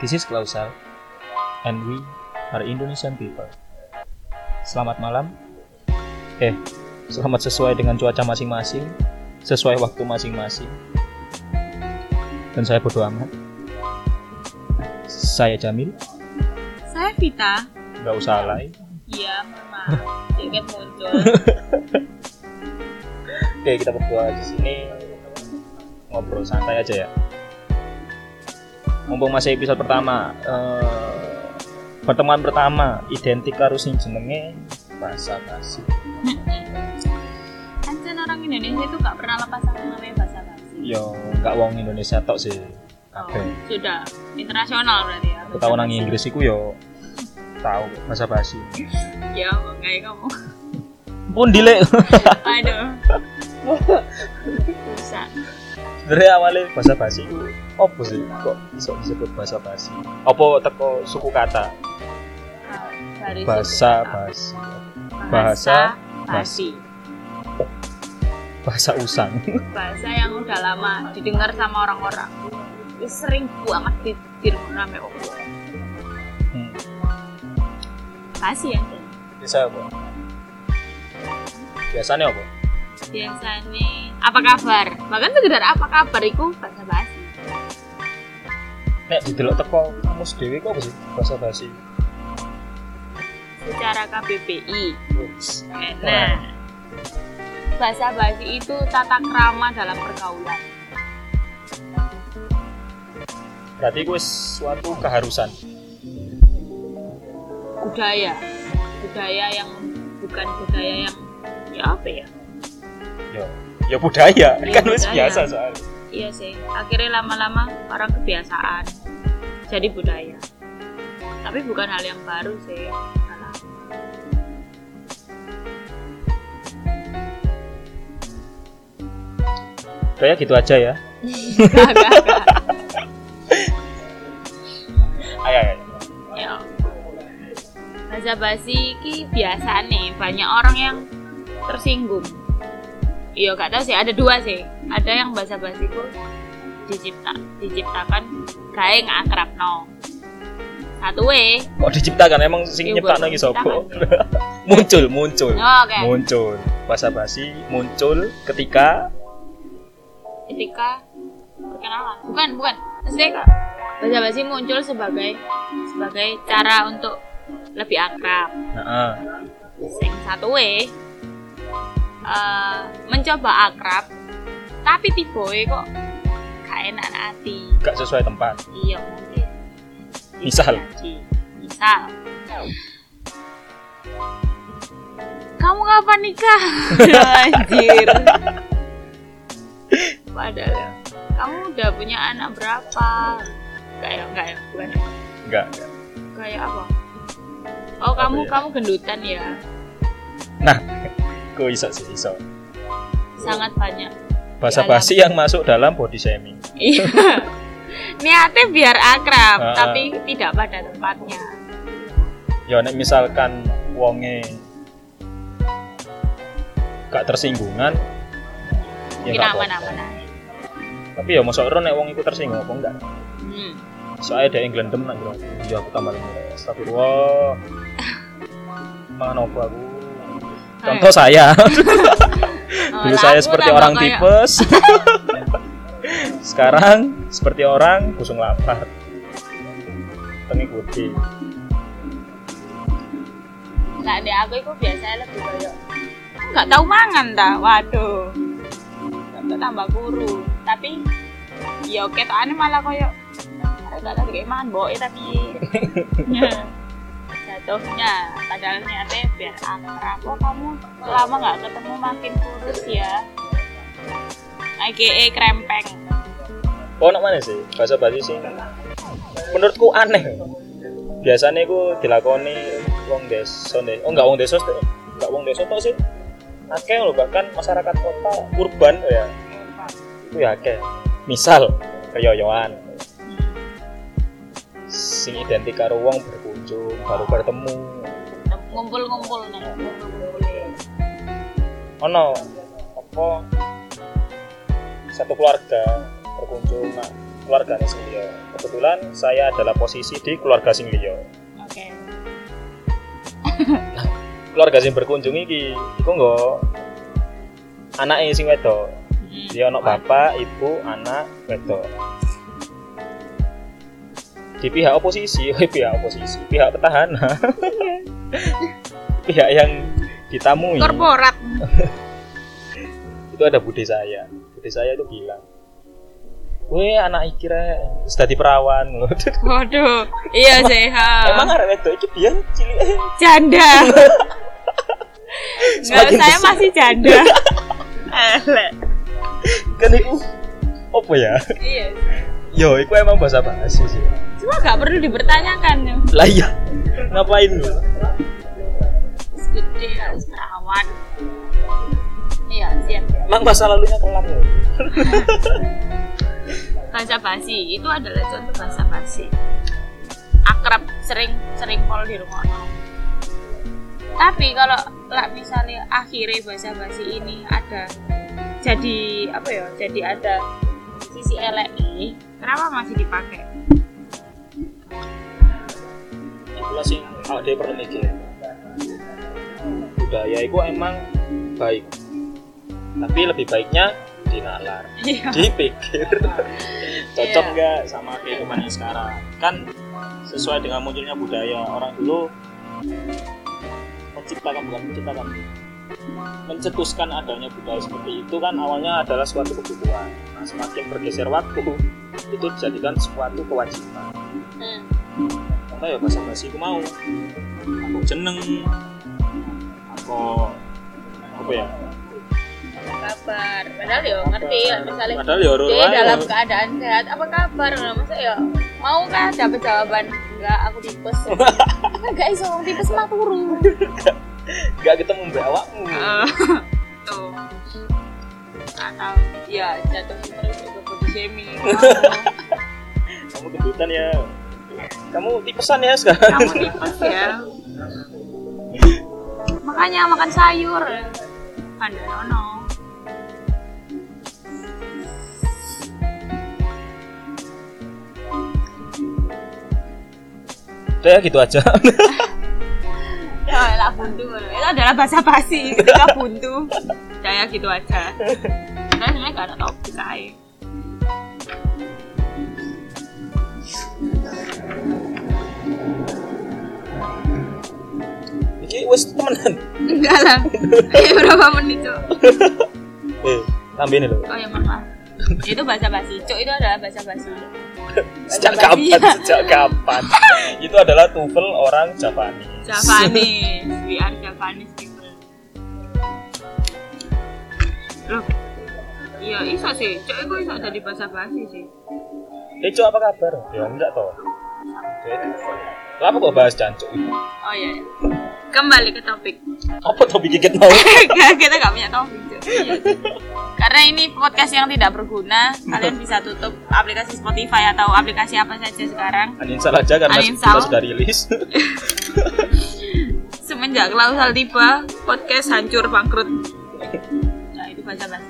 This is Klausal, and we are Indonesian people. Selamat malam. Eh, selamat sesuai dengan cuaca masing-masing, sesuai waktu masing-masing. Dan saya bodo amat. Saya Jamil, Saya Vita. nggak usah alay. Iya, maaf. Sedikit muncul. Oke, kita berdua di sini ngobrol santai aja ya. Mumpung masih episode pertama, eh, pertemuan pertama identik karo sing jenenge bahasa basi. kan orang Indonesia itu gak pernah lepas sama namanya bahasa basi. Yo, nggak wong Indonesia tok sih. Oh, Kabeh. sudah internasional berarti ya. Tahu nang Inggris iku yo tahu bahasa basi. Ya, kayak kamu. Pun dilek. Aduh. Bisa. Sebenarnya awalnya bahasa basi itu apa sih? Kok bisa disebut bahasa basi? Apa teko suku kata? Dari Bahasa basi. bahasa basi. Bahasa usang. Bahasa yang udah lama didengar sama orang-orang. Sering banget ditiru namanya opo. Hmm. Basi ya. Bisa apa? Biasanya apa? Biasanya. Apa kabar? Bahkan sekedar apa kabar itu bahasa basi. Nek didelok teko kamus dhewe kok sih bahasa basi? secara KBBI nah. Bahasa basi itu tata krama dalam pergaulan. Berarti itu wis suatu keharusan. budaya. Budaya yang bukan budaya yang ya apa ya Ya, ya budaya. Ya, kan budaya. biasa soalnya. iya sih akhirnya lama-lama orang kebiasaan jadi budaya tapi bukan hal yang baru sih Salah. Kayak gitu aja ya. Gak, gak, gak. Ayo, ayo. Ya. Bahasa basi ki biasa nih banyak orang yang tersinggung. Iya gak tahu sih ada dua sih. Ada yang bahasa basi ku dicipta diciptakan gawe akrab no. Satu we. Kok diciptakan emang sing Iya, nyiptakno iki sapa? muncul, muncul. Oh, Oke. Muncul. Bahasa basi muncul ketika Ketika perkenalan. Bukan bukan. Maksudnya bahasa basi muncul sebagai sebagai cara untuk lebih akrab. Heeh. sing satu we eh, mencoba akrab tapi tiba kok gak enak hati gak sesuai tempat. iya mungkin Bisa Misal? misal kamu kapan nikah anjir padahal ya, kamu udah punya anak berapa kayak enggak ya bukan ya? Enggak, enggak. kayak apa oh Apa kamu ya? kamu gendutan ya Nah, kok iso sih iso. sangat banyak Bahasa basi yang masuk dalam body shaming. Iya. Niatnya biar akrab, Ah. tapi tidak pada tempatnya. Ya nek misalkan wonge gak tersinggungan ya gak apa-apa. Tapi ya mosok ero nek wong iku tersinggung apa enggak? Hmm. Soalnya dia yang gelendem nang. Ya aku tambah lagi. Astagfirullah. Mangan apa aku? Contoh saya. Dulu saya seperti tambah orang kayak- tipes. Sekarang seperti orang kusung lapar. Pengikuti. Lah dek aku itu biasanya lebih kayak nggak tahu mangan dah. Waduh. Nggak tambah guru. Tapi ya oke aneh malah kayak nggak tahu kayak mangan boe tapi jatuhnya padahal niatnya biar akrab oh kamu lama nggak ketemu makin kurus ya AKA krempeng Oh, nak mana sih? Bahasa basi sih. Menurutku aneh. Biasanya aku dilakoni wong desa deh. Oh, enggak wong desa sih. Enggak wong desa tok sih. Akeh lho bahkan masyarakat kota urban ya. Itu ya akeh. Misal keyoyoan sing identik karo wong berkunjung baru bertemu ngumpul-ngumpul nih ngumpul-ngumpul ono apa satu keluarga berkunjung nak keluarga sing liya. Kebetulan saya adalah posisi di keluarga sing liya. Oke. Keluarga sing berkunjung iki iku nggo anake sing wedok. Hmm. Dia ono bapak, ibu, anak, wedok. Di pihak oposisi, oh, pihak oposisi, pihak petahana. pihak yang ditamui. Korporat. Itu ada bude saya. Bude saya itu bilang, "Weh, anak rek wis dadi perawan." Waduh. Iya ha. Emang arek wedok iki biyen cilik janda. Enggak, saya besar. masih janda. Elek. kan iku apa ya? Iya. Yo, iku emang bahasa basi sih. Cuma gak perlu dipertanyakan ya. Lah iya. Ngapain lu? Wis Gede harus perawan. Iya, siap. Emang masa lalunya kelam lu? Bahasa basi itu adalah contoh bahasa basi. Akrab, sering sering pol di rumah. Tapi kalau lah misalnya akhirnya bahasa basi ini ada jadi apa ya? Jadi ada sisi LI, kenapa masih dipakai? Itulah sing awake dhewe perlu mikir. Budaya itu emang baik. Tapi lebih baiknya dinalar. Iya. Dipikir. Cocok Iya. nggak sama kehidupan yang sekarang? Kan sesuai dengan munculnya budaya orang dulu menciptakan bukan menciptakan mencetuskan adanya budaya seperti itu kan awalnya adalah suatu kebutuhan nah, semakin bergeser waktu itu dijadikan suatu kewajiban Hmm. Contoh ya bahasa basi aku mau. Aku jeneng. Aku apa ya? Apa kabar? Padahal ya ngerti ya misalnya padahal ya dia dalam ya. keadaan sehat apa kabar? Nah, masa ya mau kan dapat jawaban? Enggak aku tipes. Enggak iso tipes mah turu. Gak ketemu mbak awakmu. Eh, tuh. Atau ya jatuh terus juga body shaming. Kamu kebutan ya kamu tipesan ya sekarang kamu tipes ya. Makanya makan sayur. Anda nono udah ya gitu aja. Ya lah buntu. Itu adalah bahasa basi. Ketika buntu. Saya gitu aja. Karena sebenarnya gak ada topik saya wes temenan? Enggak lah. Ya berapa menit cok? Eh tambahin loh oh ya maaf. Itu bahasa basi cok itu adalah bahasa basi sejak kapan? Sejak kapan? Itu adalah tuvel orang Javanese Javanese we are Javanese people. Loh. Iya iso sih. Cok itu iso jadi bahasa basi sih. Eh Cok, apa kabar? Ya enggak toh. Eh, Kenapa kok bahas cancuk? oh iya iya. Kembali ke topik Apa topik kita mau? Kita nggak punya topik. Iya, karena ini podcast yang tidak berguna kalian bisa tutup aplikasi Spotify atau aplikasi apa saja sekarang Uninstall aja karena Uninstall. kita sudah rilis. semenjak klausal tiba podcast hancur bangkrut nah itu bahasa basi